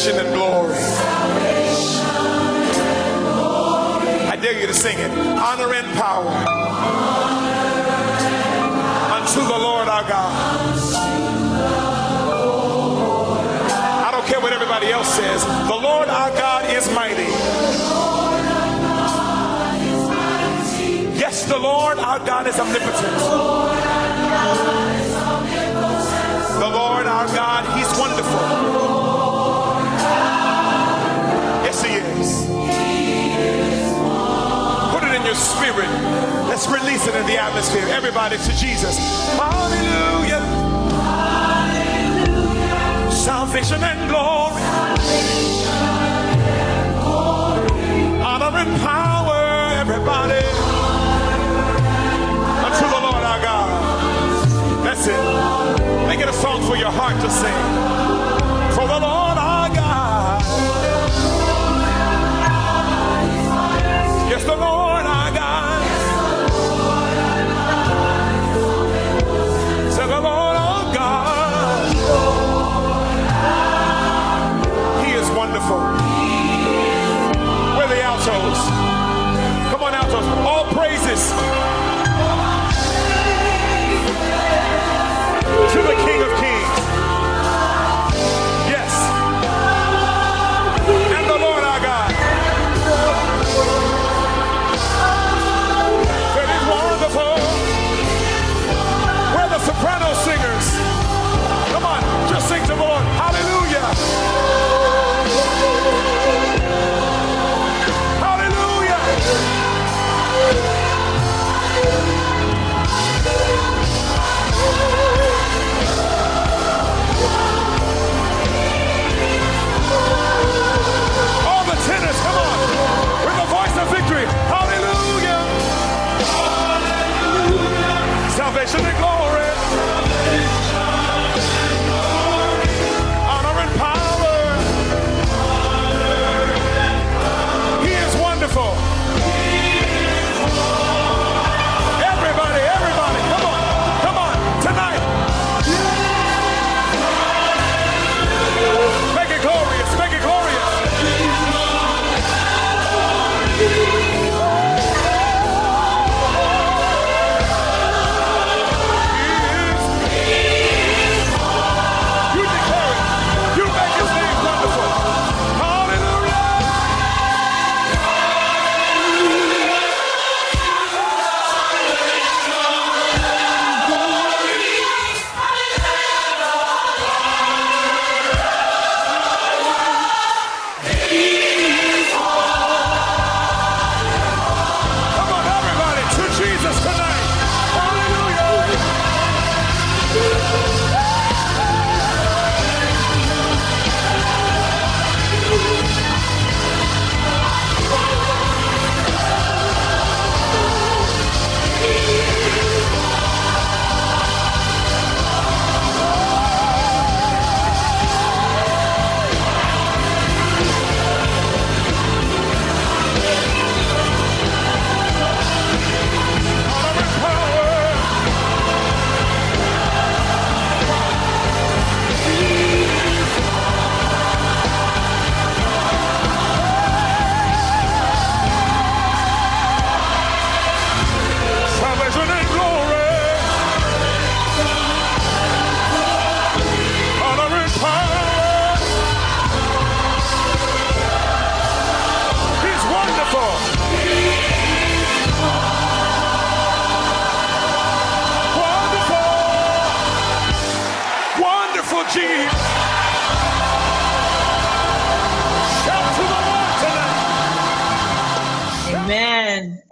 salvation and glory. I dare you to sing it. Honor and power unto the Lord our God. I don't care what everybody else says. The Lord our God is mighty. Yes, the Lord our God is omnipotent. Everybody to Jesus. Hallelujah. Salvation and glory. Honor and power, everybody. Unto the Lord our God. That's it. Make it a song for your heart to sing.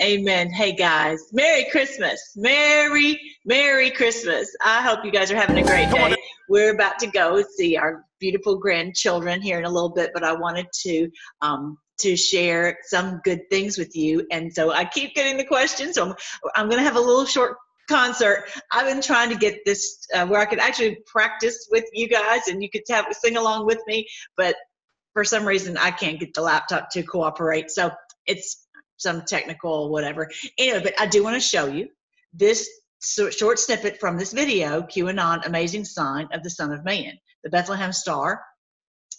Amen. Hey guys, Merry Christmas. Merry, Merry Christmas. I hope you guys are having a great day. We're about to go see our beautiful grandchildren here in a little bit, but I wanted to um, to share some good things with you. And so I keep getting the questions. So I'm, I'm going to have a little short concert. I've been trying to get this uh, where I could actually practice with you guys and you could have sing along with me, but for some reason I can't get the laptop to cooperate. So it's some technical whatever. Anyway, but I do want to show you this short snippet from this video, QAnon Amazing Sign of the Son of Man, the Bethlehem Star.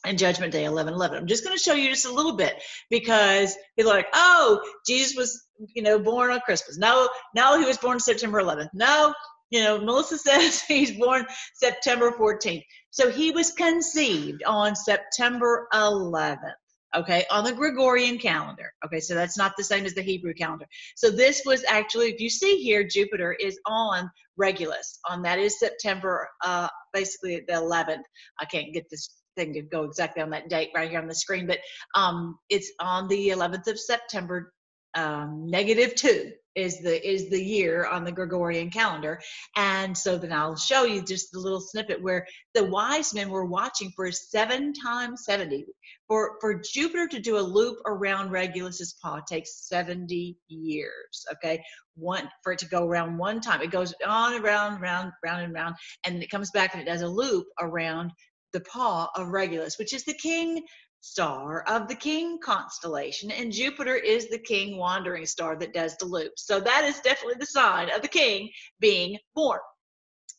and Judgment Day 11 11. I'm just going to show you just a little bit because people are like, oh, Jesus was, you know, born on Christmas. No, no, he was born September 11th. No, you know, Melissa says he's born September 14th. So he was conceived on September 11th okay, on the Gregorian calendar. Okay, so that's not the same as the Hebrew calendar. So this was actually, if you see here, Jupiter is on Regulus. On that is September, uh, basically the 11th. I can't get this thing to go exactly on that date right here on the screen, but um, it's on the 11th of September, um, negative two is the is the year on the Gregorian calendar. And so then I'll show you just a little snippet where the wise men were watching for seven times 70. For for Jupiter to do a loop around Regulus's paw takes 70 years. Okay. One for it to go around one time. It goes on and round, round, round and round, and it comes back and it does a loop around the paw of Regulus, which is the king star of the king constellation and jupiter is the king wandering star that does the loop. So that is definitely the sign of the king being born.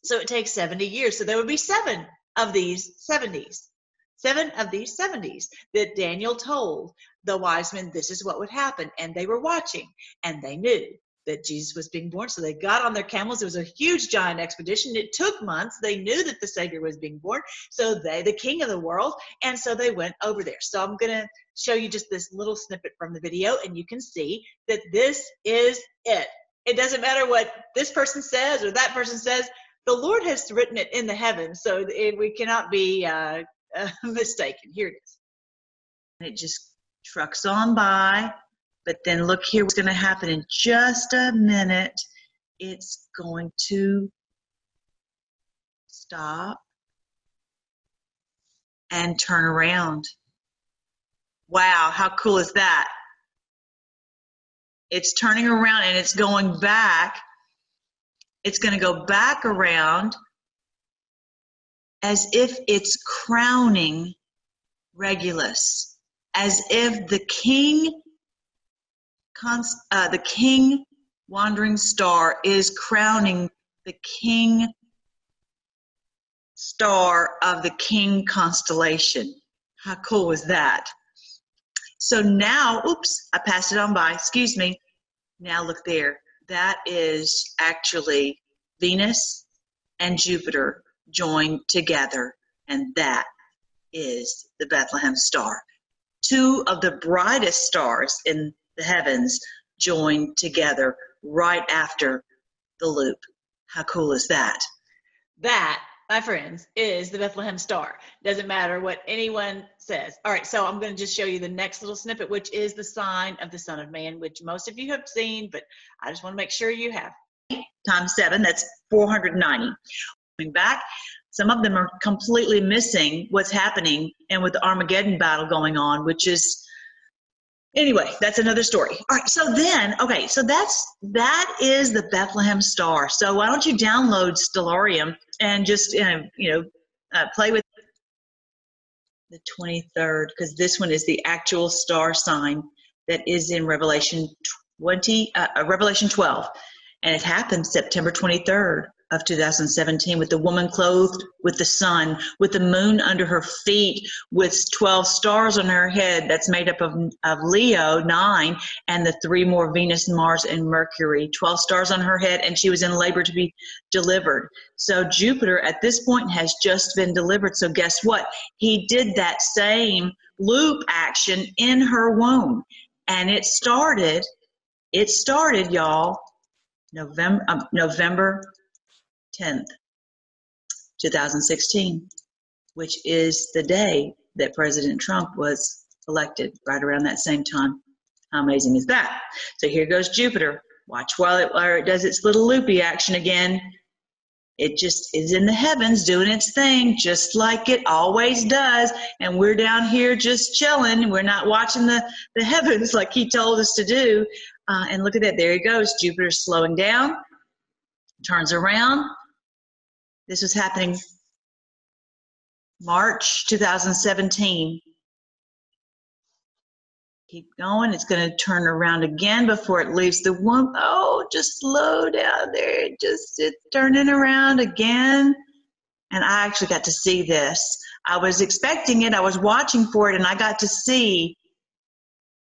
So it takes 70 years. So there would be seven of these 70s seven of these 70s that daniel told the wise men this is what would happen and they were watching and they knew that Jesus was being born. So they got on their camels. It was a huge, giant expedition. It took months. They knew that the Savior was being born. So they, the King of the world, and so they went over there. So I'm going to show you just this little snippet from the video, and you can see that this is it. It doesn't matter what this person says or that person says. The Lord has written it in the heavens, so it, we cannot be uh, uh, mistaken. Here it is. And it just trucks on by but then look here what's going to happen in just a minute. It's going to stop and turn around. Wow, how cool is that? It's turning around and it's going back. It's going to go back around as if it's crowning Regulus, as if the king uh, the king wandering star is crowning the king star of the king constellation. How cool was that? So now, oops, I passed it on by, excuse me. Now look there. That is actually Venus and Jupiter joined together, and that is the Bethlehem star. Two of the brightest stars in the heavens join together right after the loop. How cool is that? That, my friends, is the Bethlehem Star. Doesn't matter what anyone says. All right, so I'm going to just show you the next little snippet, which is the sign of the Son of Man, which most of you have seen, but I just want to make sure you have. Times seven, that's 490. Coming back, some of them are completely missing what's happening and with the Armageddon battle going on, which is anyway that's another story. All right so then okay so that's that is the bethlehem star. So why don't you download stellarium and just you know, you know uh, play with the 23rd because this one is the actual star sign that is in revelation 20 uh, uh revelation 12 and it happened september 23rd of 2017 with the woman clothed with the sun, with the moon under her feet, with 12 stars on her head. That's made up of, of Leo, nine, and the three more Venus, Mars, and Mercury. 12 stars on her head, and she was in labor to be delivered. So Jupiter at this point has just been delivered. So guess what? He did that same loop action in her womb. And it started, it started, y'all, November, um, November 10th, 2016, which is the day that President Trump was elected, right around that same time. How amazing is that? So here goes Jupiter. Watch while it, while it does its little loopy action again. It just is in the heavens doing its thing, just like it always does. And we're down here just chilling. We're not watching the, the heavens like he told us to do. Uh, and look at that. There he goes. Jupiter's slowing down, turns around, this was happening March 2017. Keep going. It's going to turn around again before it leaves the womb. Oh, just slow down there. Just it's turning around again. and I actually got to see this. I was expecting it, I was watching for it, and I got to see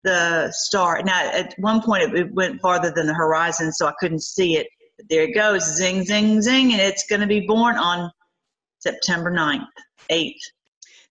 the star. Now, at one point, it, it went farther than the horizon, so I couldn't see it. There it goes zing, zing, zing, and it's going to be born on September 9th, 8th.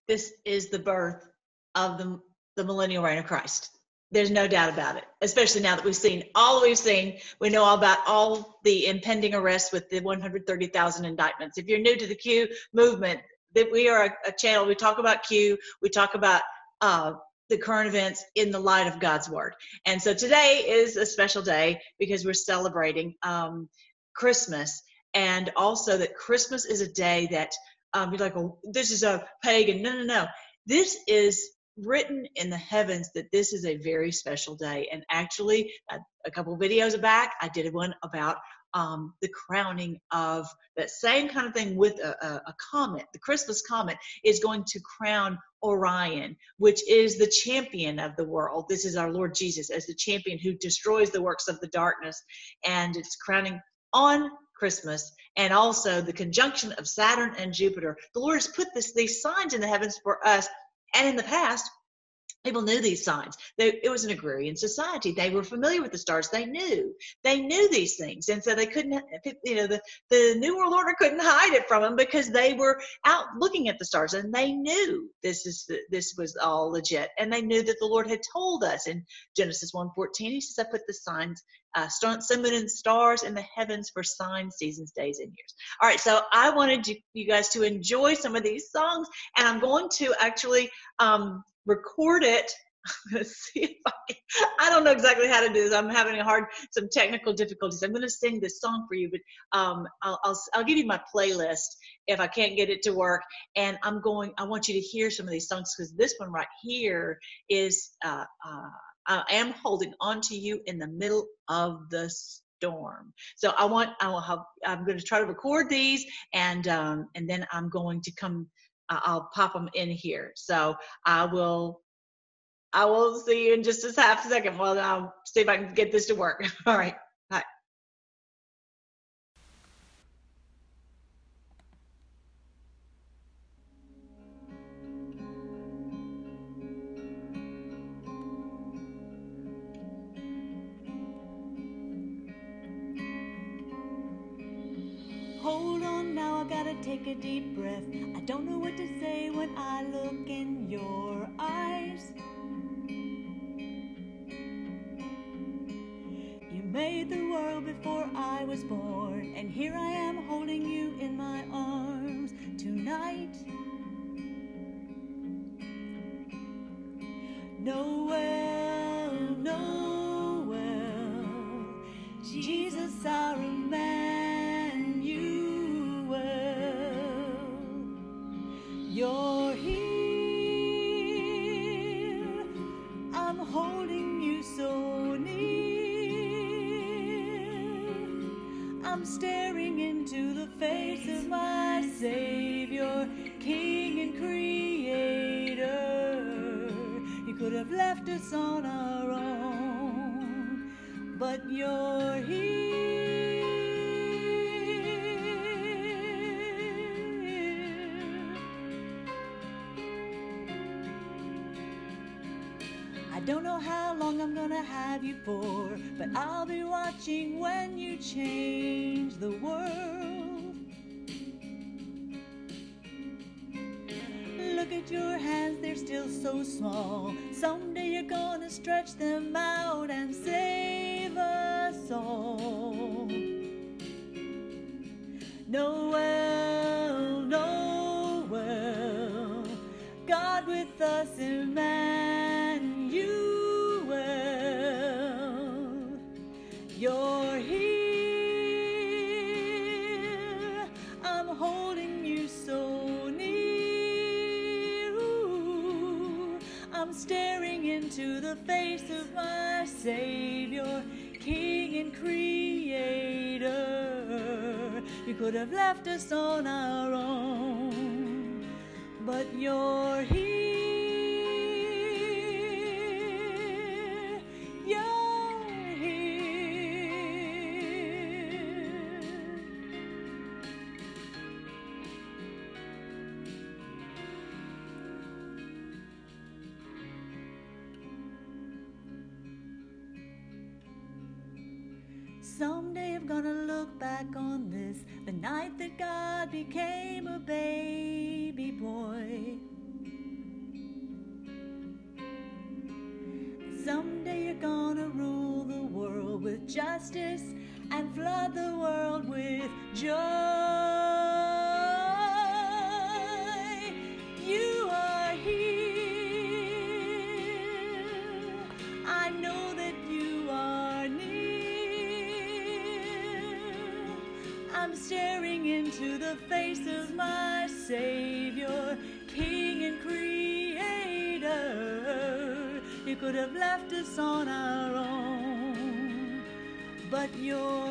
This is the birth of the, the millennial reign of Christ. There's no doubt about it, especially now that we've seen all we've seen. We know all about all the impending arrests with the 130,000 indictments. If you're new to the Q movement, that we are a, a, channel. We talk about Q. We talk about uh, the current events in the light of God's word. And so today is a special day because we're celebrating um, Christmas, and also that Christmas is a day that um, you're like, oh, this is a pagan. No, no, no. This is written in the heavens that this is a very special day. And actually, a, a couple videos back, I did one about um, the crowning of that same kind of thing with a, a, a, comet. The Christmas comet is going to crown Orion, which is the champion of the world. This is our Lord Jesus as the champion who destroys the works of the darkness. And it's crowning on Christmas and also the conjunction of Saturn and Jupiter. The Lord has put this, these signs in the heavens for us. And in the past, people knew these signs. They, it was an agrarian society. They were familiar with the stars. They knew. They knew these things. And so they couldn't you know the, the new world order couldn't hide it from them because they were out looking at the stars and they knew this is this was all legit. And they knew that the lord had told us in genesis 1.14 he says i put the signs uh, sun, moon, and stars in the heavens for signs, seasons, days, and years. All right, so I wanted you, you guys to enjoy some of these songs, and I'm going to actually um, record it. I'm going to see if I. I don't know exactly how to do this. I'm having a hard, some technical difficulties. I'm going to sing this song for you, but um, I'll, I'll, I'll give you my playlist if I can't get it to work. And I'm going, I want you to hear some of these songs because this one right here is, uh, uh, I am holding on to you in the middle of the storm. So I want, I will have, I'm going to try to record these and, um, and then I'm going to come I'll pop them in here. So I will I will see you in just a half second. Well, I'll see if I can get this to work. All right. Gotta take a deep breath. I don't know what to say when I look in your eyes. You made the world before I was born, and here I am holding you in my arms tonight. Noel, Staring into the face of my Savior, King and Creator. You could have left us on our own, but you're here. Know how long I'm gonna have you for, but I'll be watching when you change the world. Look at your hands, they're still so small. Someday you're gonna stretch them out and save us all. Noel, Noel, God with us, Emmanuel. You're here. I'm holding you so near. Ooh, I'm staring into the face of my Savior, King and Creator. You could have left us on our own, but you're here. Someday I'm gonna look back on this, the night that God became a baby boy. Into the face of my Savior, King and Creator. You could have left us on our own, but you're.